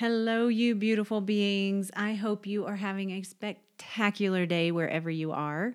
Hello, you beautiful beings. I hope you are having a spectacular day wherever you are.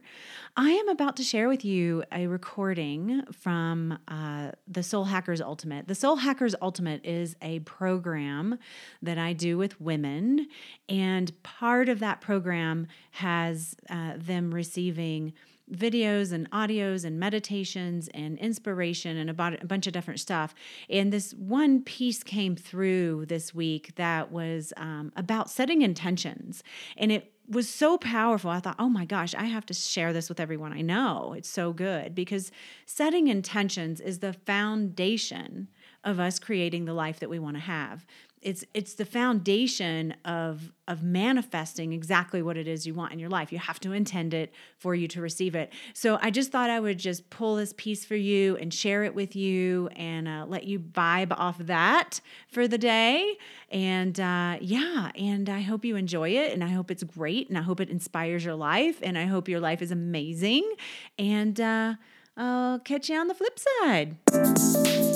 I am about to share with you a recording from uh, the Soul Hackers Ultimate. The Soul Hackers Ultimate is a program that I do with women, and part of that program has uh, them receiving videos and audios and meditations and inspiration and about a bunch of different stuff. And this one piece came through this week that was um, about setting intentions. And it was so powerful. I thought, oh my gosh, I have to share this with everyone I know. It's so good because setting intentions is the foundation of us creating the life that we want to have it's it's the foundation of of manifesting exactly what it is you want in your life. You have to intend it for you to receive it. So i just thought i would just pull this piece for you and share it with you and uh, let you vibe off that for the day. And uh, yeah and i hope you enjoy it and i hope it's great and i hope it inspires your life and i hope your life is amazing. And uh, I'll catch you on the flip side.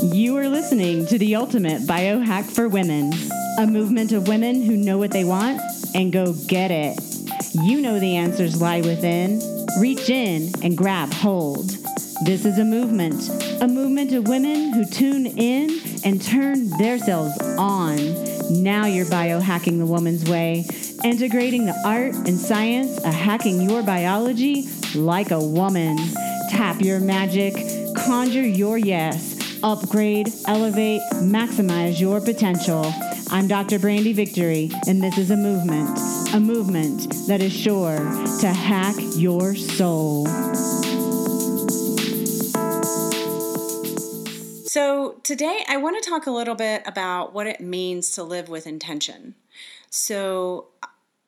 You are listening to the Ultimate Biohack for Women, a movement of women who know what they want and go get it. You know the answers lie within. Reach in and grab hold. This is a movement, a movement of women who tune in and turn themselves on. Now you're biohacking the woman's way, integrating the art and science of hacking your biology like a woman. Tap your magic, conjure your yes, upgrade, elevate, maximize your potential. I'm Dr. Brandy Victory, and this is a movement, a movement that is sure to hack your soul. So, today I want to talk a little bit about what it means to live with intention. So,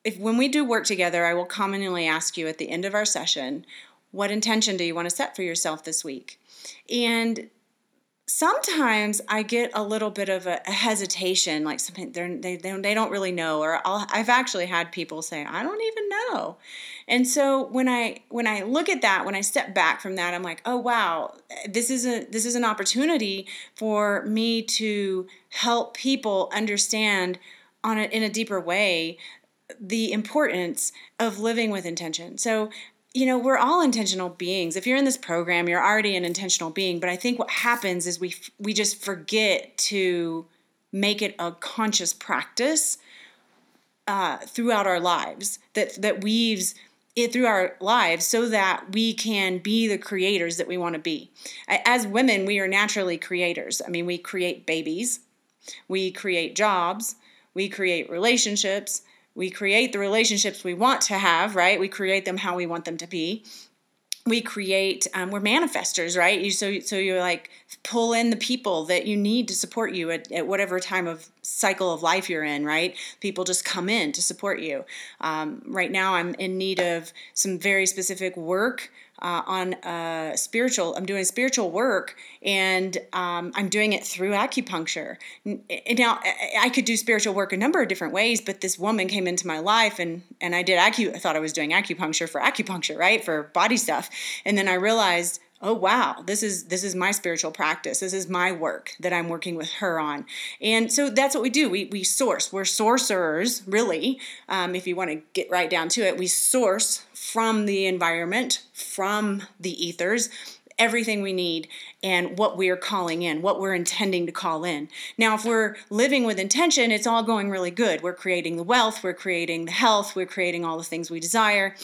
if when we do work together, I will commonly ask you at the end of our session, what intention do you want to set for yourself this week? And sometimes I get a little bit of a, a hesitation, like something they they they don't really know, or i have actually had people say I don't even know, and so when I when I look at that, when I step back from that, I'm like, oh wow, this is a this is an opportunity for me to help people understand on a, in a deeper way the importance of living with intention. So you know we're all intentional beings. If you're in this program you're already an intentional being but i think what happens is we we just forget to make it a conscious practice uh, throughout our lives that that weaves it through our lives so that we can be the creators that we want to be as women we are naturally creators. I mean we create babies we create jobs we create relationships we create the relationships we want to have, right? We create them how we want them to be. We create, um, we're manifestors, right? You so so you like pull in the people that you need to support you at, at whatever time of cycle of life you're in, right? People just come in to support you. Um, right now, I'm in need of some very specific work uh, on uh, spiritual. I'm doing spiritual work, and um, I'm doing it through acupuncture. Now, I could do spiritual work a number of different ways, but this woman came into my life, and and I did acu. I thought I was doing acupuncture for acupuncture, right, for body stuff, and then I realized oh wow this is this is my spiritual practice. This is my work that i'm working with her on. And so that's what we do. We, we source. We're sorcerers really. Um, if you want to get right down to it we source from the environment from the ethers everything we need and what we're calling in, what we're intending to call in. Now, if we're living with intention, it's all going really good. We're creating the wealth, we're creating the health, we're creating all the things we desire.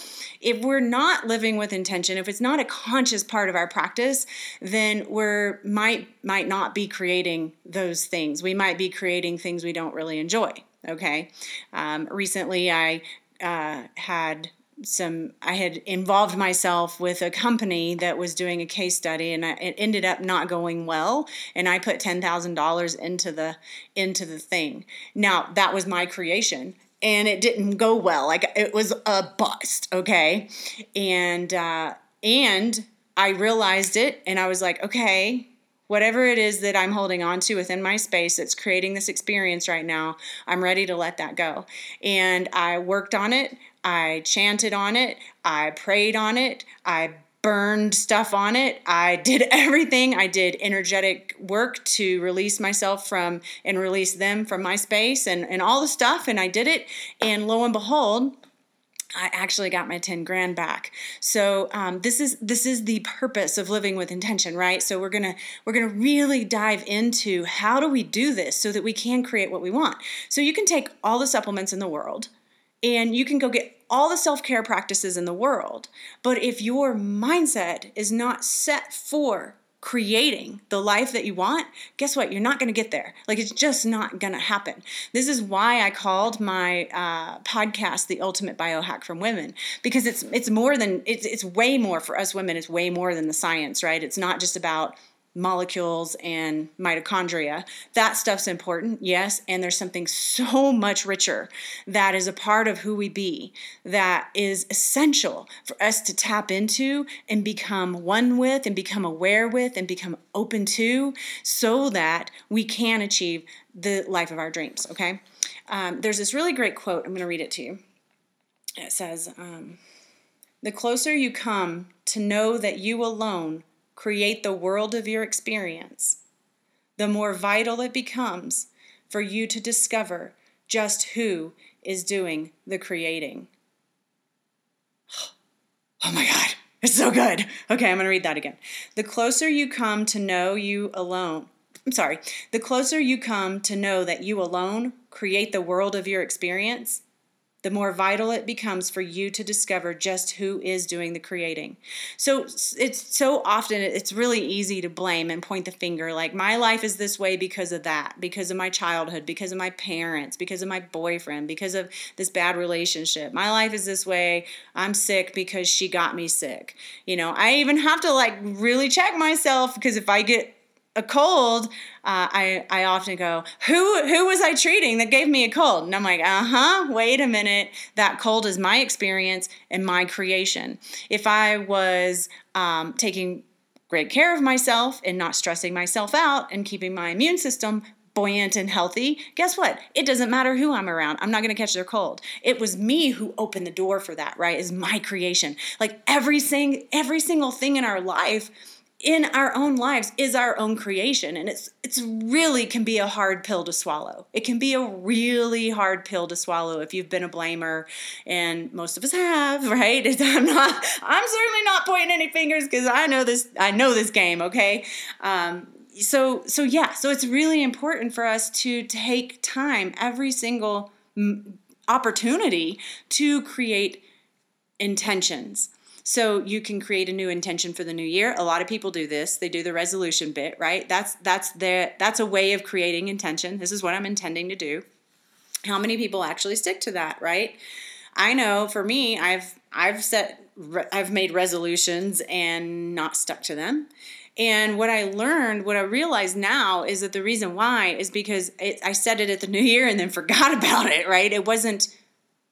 If we're not living with intention, if it's not a conscious part of our practice, then we're might might not be creating those things. We might be creating things we don't really enjoy. Okay. Um, recently, I uh, had some i had involved myself with a company that was doing a case study and I, it ended up not going well and i put $10000 into the into the thing now that was my creation and it didn't go well like it was a bust okay and uh, and i realized it and i was like okay whatever it is that I'm holding on to within my space that's creating this experience right now, I'm ready to let that go. And I worked on it. I chanted on it, I prayed on it, I burned stuff on it. I did everything. I did energetic work to release myself from and release them from my space and, and all the stuff. And I did it. And lo and behold, I actually got my 10 grand back. So um, this is this is the purpose of living with intention, right? So we're gonna we're gonna really dive into how do we do this so that we can create what we want. So you can take all the supplements in the world and you can go get all the self care practices in the world. But if your mindset is not set for creating the life that you want, guess what? You're not going to get there. Like it's just not going to happen. This is why I called my uh, podcast "The Ultimate Biohack from Women" because it's it's more than it's it's way more for us women. It's way more than the science, right? It's not just about molecules and mitochondria. That stuff's important, yes, and there's something so much richer that is a part of who we be that is essential for us to tap into and become one with and become aware with and become open to so that we can achieve the life of our dreams, okay? Um, there's this really great quote, I'm going to read it to you. It says, um, The closer you come to know that you alone create the world of your experience, the more vital it becomes for you to discover just who is doing the creating. Oh my God, it's so good. Okay, I'm going to read that again. The closer you come to know you alone, I'm sorry, the closer you come to know that you alone create the world of your experience, the more vital it becomes for you to discover just who is doing the creating. So it's so often it's really easy to blame and point the finger like my life is this way because of that, because of my childhood, because of my parents, because of my boyfriend, because of this bad relationship. My life is this way. I'm sick because she got me sick. You know, I even have to like really check myself because if I get a cold, uh, I I often go, who who was I treating that gave me a cold? And I'm like, uh huh. Wait a minute. That cold is my experience and my creation. If I was um, taking great care of myself and not stressing myself out and keeping my immune system buoyant and healthy, guess what? It doesn't matter who I'm around. I'm not going to catch their cold. It was me who opened the door for that, right? Is my creation. Like every sing, every single thing in our life in our own lives is our own creation and it's it's really can be a hard pill to swallow. It can be a really hard pill to swallow if you've been a blamer and most of us have right? I'm not i'm certainly not pointing any fingers because i know this i know this game okay? Um, so so yeah so it's really important for us to take time every single opportunity to create intentions so you can create a new intention for the new year. A lot of people do this. They do the resolution bit, right? That's that's their that's a way of creating intention. This is what I'm intending to do. How many people actually stick to that, right? I know for me, I've I've set I've made resolutions and not stuck to them. And what I learned, what I realize now is that the reason why is because it, I said it at the new year and then forgot about it, right? It wasn't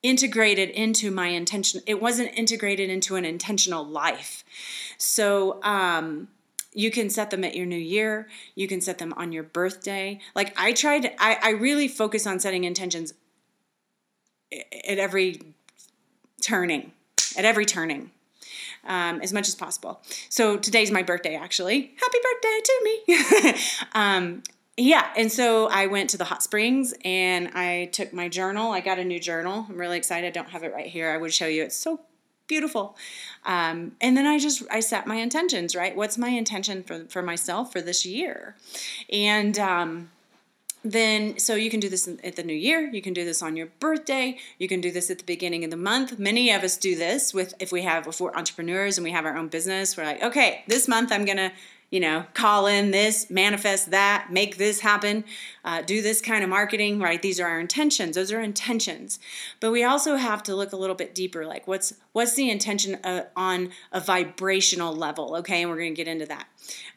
integrated into my intention. It wasn't integrated into an intentional life. So, um, you can set them at your new year. You can set them on your birthday. Like I tried, I, I really focus on setting intentions at every turning, at every turning. Um, as much as possible. So today's my birthday, actually. Happy birthday to me. um, yeah, and so I went to the hot springs and I took my journal. I got a new journal. I'm really excited. I don't have it right here. I would show you. It's so beautiful. Um, and then I just I set my intentions. Right, what's my intention for for myself for this year? And um, then so you can do this at the new year you can do this on your birthday you can do this at the beginning of the month many of us do this with if we have if we're entrepreneurs and we have our own business we're like okay this month i'm gonna you know, call in this, manifest that, make this happen, uh, do this kind of marketing, right? These are our intentions. Those are intentions. But we also have to look a little bit deeper, like what's what's the intention uh, on a vibrational level, okay? And we're going to get into that.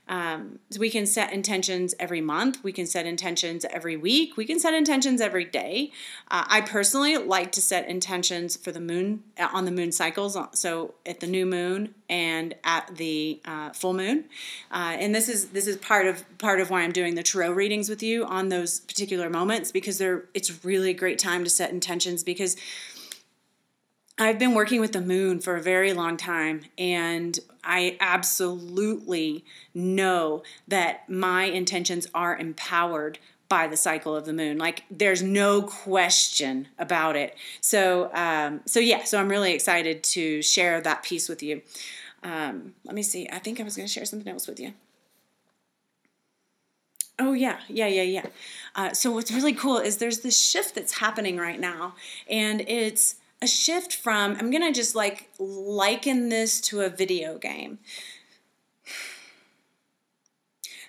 Um, so we can set intentions every month. We can set intentions every week. We can set intentions every day. Uh, I personally like to set intentions for the moon uh, on the moon cycles. Uh, so at the new moon and at the uh, full moon. Uh, and this is this is part of part of why I'm doing the tarot readings with you on those particular moments because they're it's really a great time to set intentions because I've been working with the moon for a very long time, and I absolutely know that my intentions are empowered by the cycle of the moon. Like there's no question about it. So, um, so yeah. So I'm really excited to share that piece with you. Um, let me see. I think I was going to share something else with you. Oh yeah, yeah, yeah, yeah. Uh, so what's really cool is there's this shift that's happening right now, and it's a shift from I'm gonna just like liken this to a video game.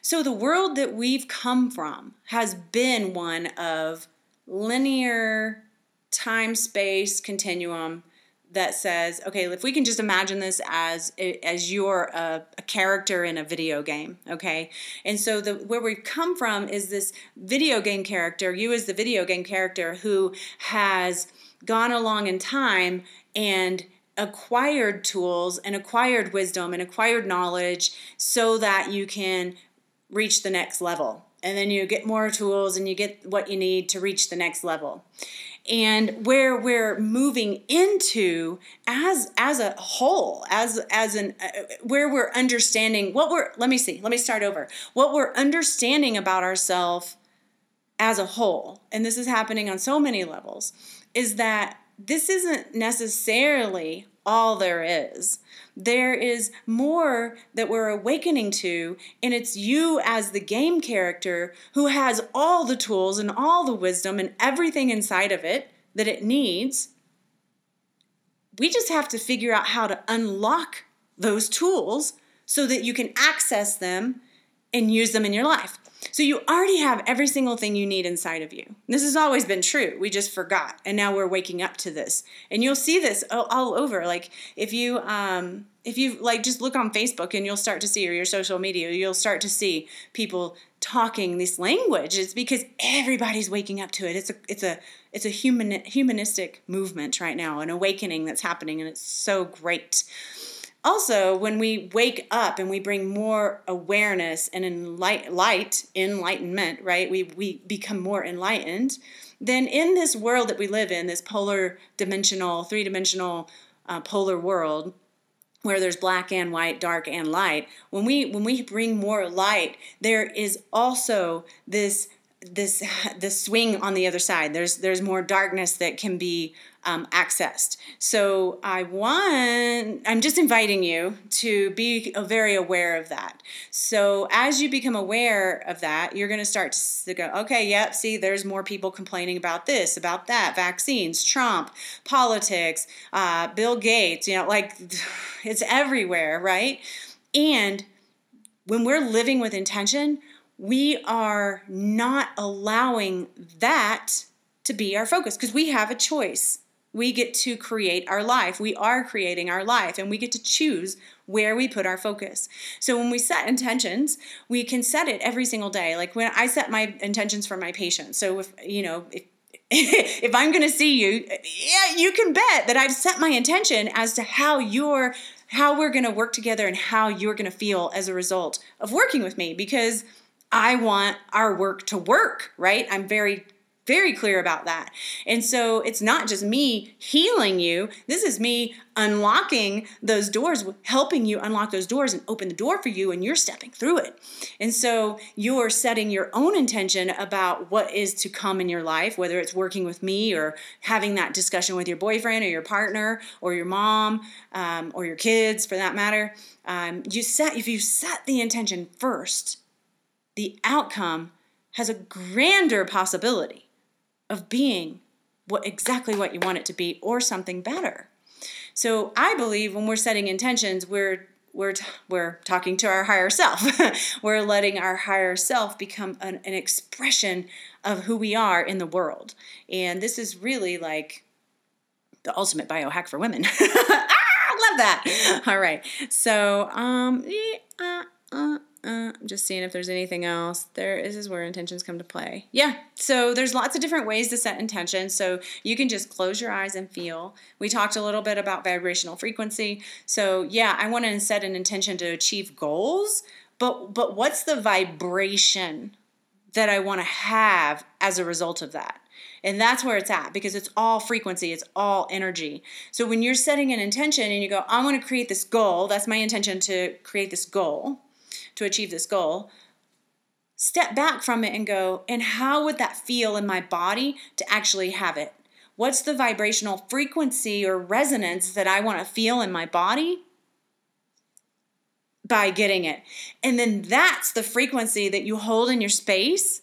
So, the world that we've come from has been one of linear time space continuum that says, okay, if we can just imagine this as as you're a, a, character in a video game, okay, and so the where we've come from is this video game character. You as the video game character who has gone along in time and acquired tools and acquired wisdom and acquired knowledge so that you can reach the next level. And then you get more tools and you get what you need to reach the next level. And where we're moving into as as a whole, as as an uh, where we're understanding what we're let me see, let me start over. What we're understanding about ourselves as a whole, and this is happening on so many levels, is that this isn't necessarily all there is. There is more that we're awakening to, and it's you as the game character who has all the tools and all the wisdom and everything inside of it that it needs. We just have to figure out how to unlock those tools so that you can access them and use them in your life. So you already have every single thing you need inside of you. This has always been true. We just forgot, and now we're waking up to this. And you'll see this all, over. Like if you um, if you like just look on Facebook and you'll start to see or your social media, you'll start to see people talking this language. It's because everybody's waking up to it. It's a it's a it's a human humanistic movement right now, an awakening that's happening, and it's so great. Also, when we wake up and we bring more awareness and enlight, light, enlightenment, right? We, we become more enlightened. Then, in this world that we live in, this polar dimensional, three dimensional uh, polar world, where there's black and white dark and light when we when we bring more light there is also this this the swing on the other side there's there's more darkness that can be um, accessed. So I want, I'm just inviting you to be very aware of that. So as you become aware of that, you're going to start to go, okay, yep, see, there's more people complaining about this, about that, vaccines, Trump, politics, uh, Bill Gates, you know, like it's everywhere, right? And when we're living with intention, we are not allowing that to be our focus because we have a choice we get to create our life. We are creating our life and we get to choose where we put our focus. So when we set intentions, we can set it every single day. Like when I set my intentions for my patients. So if, you know, if if I'm going to see you, yeah, you can bet that I've set my intention as to how you're how we're going to work together and how you're going to feel as a result of working with me because I want our work to work, right? I'm very very clear about that. And so it's not just me healing you, this is me unlocking those doors, helping you unlock those doors and open the door for you, and you're stepping through it. And so you're setting your own intention about what is to come in your life, whether it's working with me or having that discussion with your boyfriend or your partner or your mom um, or your kids for that matter. Um, you set if you set the intention first, the outcome has a grander possibility of being what exactly what you want it to be or something better. So I believe when we're setting intentions, we're we're t- we're talking to our higher self. we're letting our higher self become an, an expression of who we are in the world. And this is really like the ultimate biohack for women. ah, I love that. All right. So um uh, uh, uh, just seeing if there's anything else. There this is where intentions come to play. Yeah, so there's lots of different ways to set intentions. So you can just close your eyes and feel. We talked a little bit about vibrational frequency. So yeah, I want to set an intention to achieve goals, but but what's the vibration that I want to have as a result of that? And that's where it's at because it's all frequency, it's all energy. So when you're setting an intention and you go, I want to create this goal, that's my intention to create this goal, to achieve this goal. Step back from it and go, and how would that feel in my body to actually have it? What's the vibrational frequency or resonance that I want to feel in my body? By getting it. And then that's the frequency that you hold in your space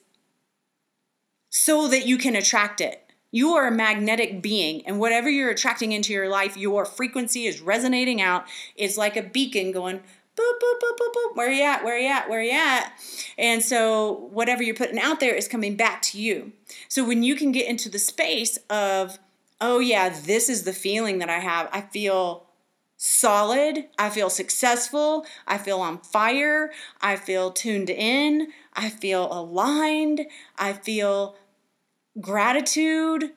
so that you can attract it. You are a magnetic being, and whatever you're attracting into your life, your frequency is resonating out. It's like a beacon going boop, boop, boop, boop, boop. Where you at? Where you at? Where you at? And so whatever you're putting out there is coming back to you. So when you can get into the space of, oh yeah, this is the feeling that I have. I feel solid. I feel successful. I feel on fire. I feel tuned in. I feel aligned. I feel gratitude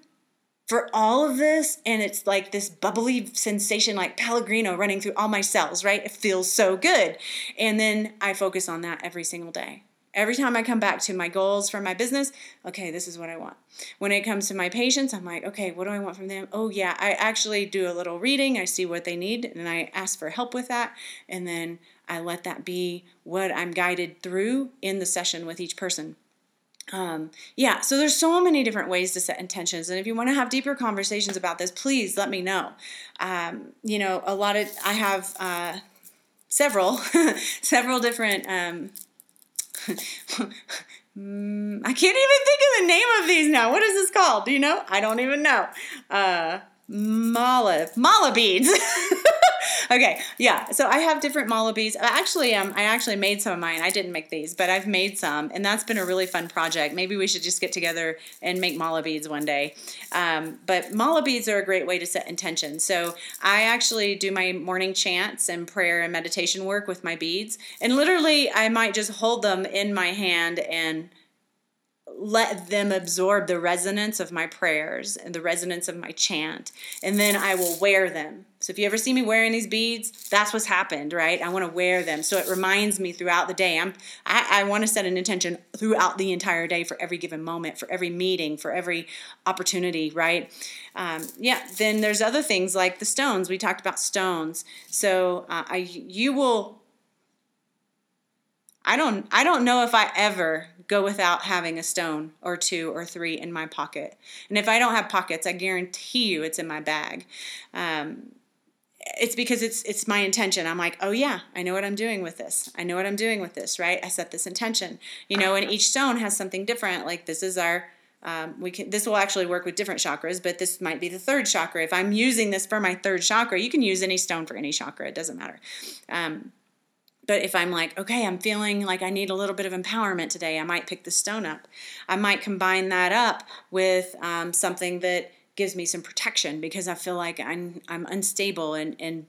for all of this and it's like this bubbly sensation like pellegrino running through all my cells right? It feels so good. And then i focus on that every single day. Every time i come back to my goals for my business okay this is what i want. When it comes to my patients i'm like okay what do i want from them? Oh yeah i actually do a little reading. I see what they need and i ask for help with that. And then i let that be what i'm guided through in the session with each person um, yeah, so there's so many different ways to set intentions, and if you want to have deeper conversations about this, please let me know. Um, you know, a lot of I have uh, several, several different. Um, I can't even think of the name of these now. What is this called? Do you know? I don't even know. Uh, mala mala beads. okay, yeah. So I have different mala beads. Actually, um, I actually made some of mine. I didn't make these, but I've made some, and that's been a really fun project. Maybe we should just get together and make mala beads one day. Um, but mala beads are a great way to set intention. So I actually do my morning chants and prayer and meditation work with my beads, and literally I might just hold them in my hand and let them absorb the resonance of my prayers and the resonance of my chant and then i will wear them so if you ever see me wearing these beads that's what's happened right? I want to wear them. So it reminds me throughout the day. I'm i, I want to set an intention throughout the entire day for every given moment for every meeting for every opportunity right? Um, yeah then there's other things like the stones. We talked about stones. So uh, I, you will I don't I don't know if I ever go without having a stone or two or three in my pocket. And if I don't have pockets, I guarantee you it's in my bag. Um, it's because it's it's my intention. I'm like, oh yeah, I know what I'm doing with this. I know what I'm doing with this, right? I set this intention, you know, and each stone has something different. Like this is our um, we can this will actually work with different chakras, but this might be the third chakra. If I'm using this for my third chakra, you can use any stone for any chakra. It doesn't matter. Um, but if I'm like, okay, I'm feeling like I need a little bit of empowerment today, I might pick the stone up. I might combine that up with um, something that gives me some protection because I feel like I'm I'm unstable and and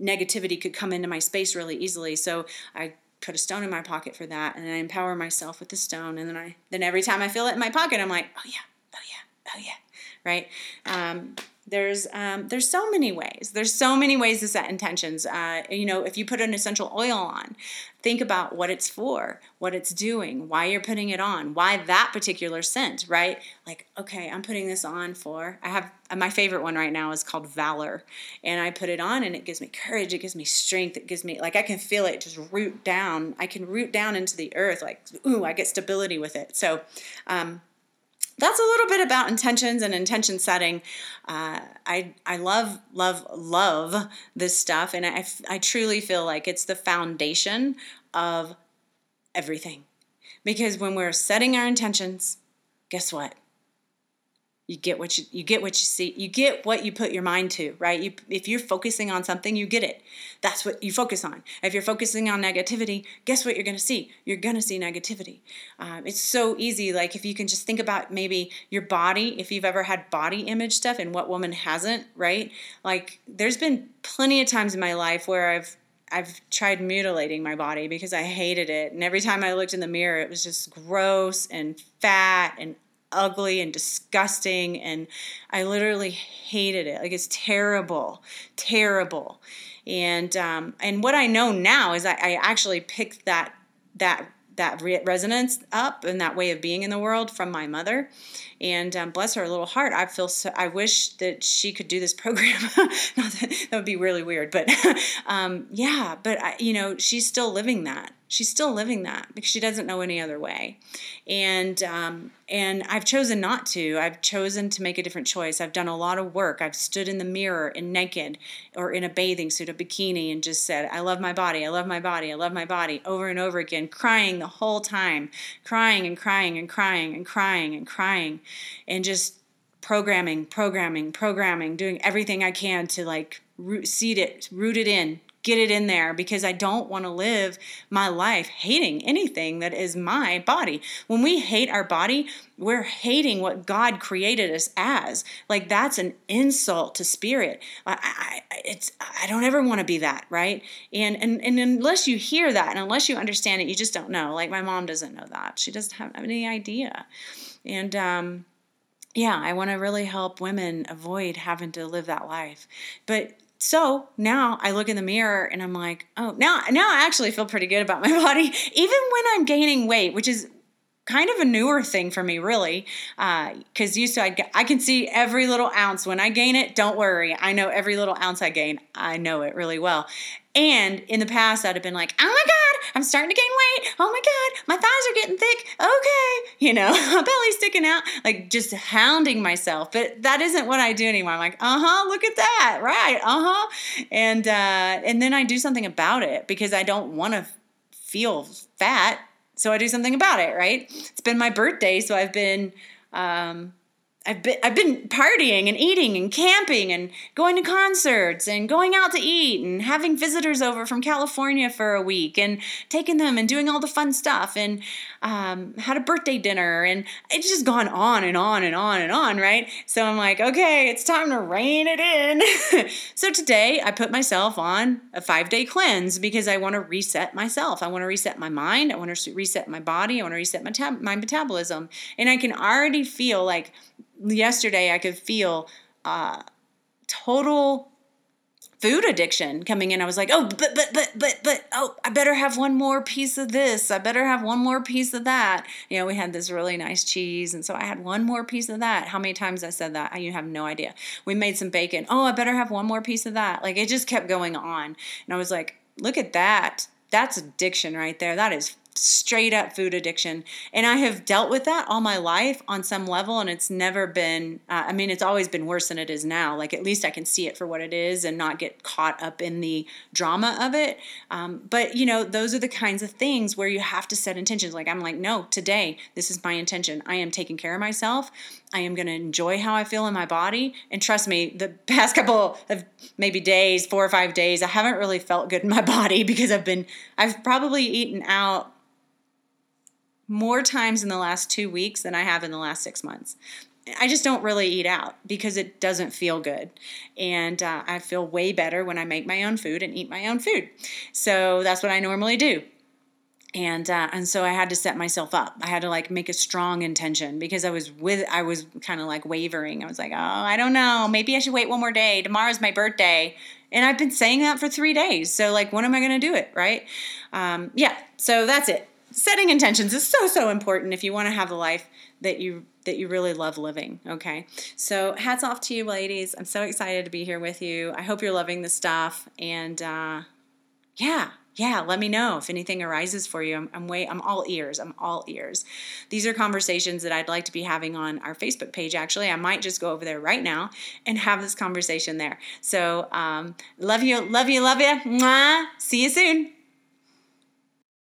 negativity could come into my space really easily. So I put a stone in my pocket for that, and I empower myself with the stone, and then I then every time I feel it in my pocket, I'm like, oh yeah, oh yeah, oh yeah, right. Um, there's um, there's so many ways. There's so many ways to set intentions. Uh, you know, if you put an essential oil on, think about what it's for, what it's doing, why you're putting it on, why that particular scent, right? Like, okay, I'm putting this on for. I have uh, my favorite one right now is called Valor, and I put it on, and it gives me courage. It gives me strength. It gives me like I can feel it just root down. I can root down into the earth. Like, ooh, I get stability with it. So. Um, that's a little bit about intentions and intention setting. Uh, I I love love love this stuff, and I I truly feel like it's the foundation of everything. Because when we're setting our intentions, guess what? You get what you you get what you see you get what you put your mind to right? You, if you're focusing on something you get it. That's what you focus on. If you're focusing on negativity guess what you're going to see? You're going to see negativity. Um, it's so easy like if you can just think about maybe your body if you've ever had body image stuff and what woman hasn't right? Like there's been plenty of times in my life where i've I've tried mutilating my body because I hated it. And every time I looked in the mirror, it was just gross and fat and ugly and disgusting and I literally hated it. Like it's terrible, terrible. And um, and what I know now is I, I actually picked that that that re- resonance up and that way of being in the world from my mother and um, bless her little heart i feel so i wish that she could do this program that, that would be really weird but um, yeah but I, you know she's still living that she's still living that because she doesn't know any other way. And um, and i've chosen not to. I've chosen to make a different choice. I've done a lot of work. I've stood in the mirror in naked or in a bathing suit a bikini and just said i love my body. I love my body. I love my body over and over again crying the whole time. Crying and crying and crying and crying and crying. And just programming programming programming doing everything i can to like root, seed it root it in get it in there because I don't want to live my life hating anything that is my body. When we hate our body, we're hating what God created us as. Like that's an insult to spirit. I, I it's I don't ever want to be that, right? And and and unless you hear that and unless you understand it, you just don't know. Like my mom doesn't know that. She doesn't have any idea. And um yeah, I want to really help women avoid having to live that life. But so now I look in the mirror and I'm like, oh, now now I actually feel pretty good about my body, even when I'm gaining weight, which is kind of a newer thing for me, really. Because uh, used to, I'd, I can see every little ounce. When I gain it, don't worry. I know every little ounce I gain. I know it really well. And in the past, I'd have been like, oh my God, I'm starting to gain weight. Oh my God, my thighs are getting thick. Okay. You know, my belly's sticking out, like just hounding myself. But that isn't what I do anymore. I'm like, uh huh, look at that. Right. Uh huh. And, uh, and then I do something about it because I don't want to feel fat. So I do something about it, right? It's been my birthday. So I've been, um, I've been I've been partying and eating and camping and going to concerts and going out to eat and having visitors over from California for a week and taking them and doing all the fun stuff and um, had a birthday dinner and it's just gone on and on and on and on, right? So I'm like, okay, it's time to rein it in. so today I put myself on a five day cleanse because I want to reset myself. I want to reset my mind. I want to reset my body. I want to reset my, my metabolism. And I can already feel like yesterday I could feel uh, total food addiction coming in. I was like, oh, but, but, but, but, but, oh, I better have one more piece of this. I better have one more piece of that. You know, we had this really nice cheese. And so I had one more piece of that. How many times I said that? You have no idea. We made some bacon. Oh, I better have one more piece of that. Like it just kept going on. And I was like, look at that. That's addiction right there. That is straight up food addiction. And I have dealt with that all my life on some level. And it's never been, uh, I mean, it's always been worse than it is now. Like, at least I can see it for what it is and not get caught up in the drama of it. Um, but, you know, those are the kinds of things where you have to set intentions. Like, I'm like, no, today, this is my intention. I am taking care of myself. I am going to enjoy how I feel in my body. And trust me, the past couple of maybe days, four or five days, I haven't really felt good in my body because I've been, I've probably eaten out more times in the last two weeks than I have in the last six months. I just don't really eat out because it doesn't feel good. And uh, I feel way better when I make my own food and eat my own food. So that's what I normally do. And uh, and so I had to set myself up. I had to like make a strong intention because I was with I was kind of like wavering. I was like, oh, I don't know. Maybe I should wait one more day. Tomorrow's my birthday, and I've been saying that for three days. So like, when am I going to do it? Right? Um, yeah. So that's it setting intentions is so so important if you want to have a life that you that you really love living okay? So hats off to you ladies. I'm so excited to be here with you. I hope you're loving the stuff and uh, yeah yeah let me know if anything arises for you. I'm, I'm way i'm all ears i'm all ears. These are conversations that i'd like to be having on our facebook page actually. I might just go over there right now and have this conversation there. So um, love you love you love you Mwah. see you soon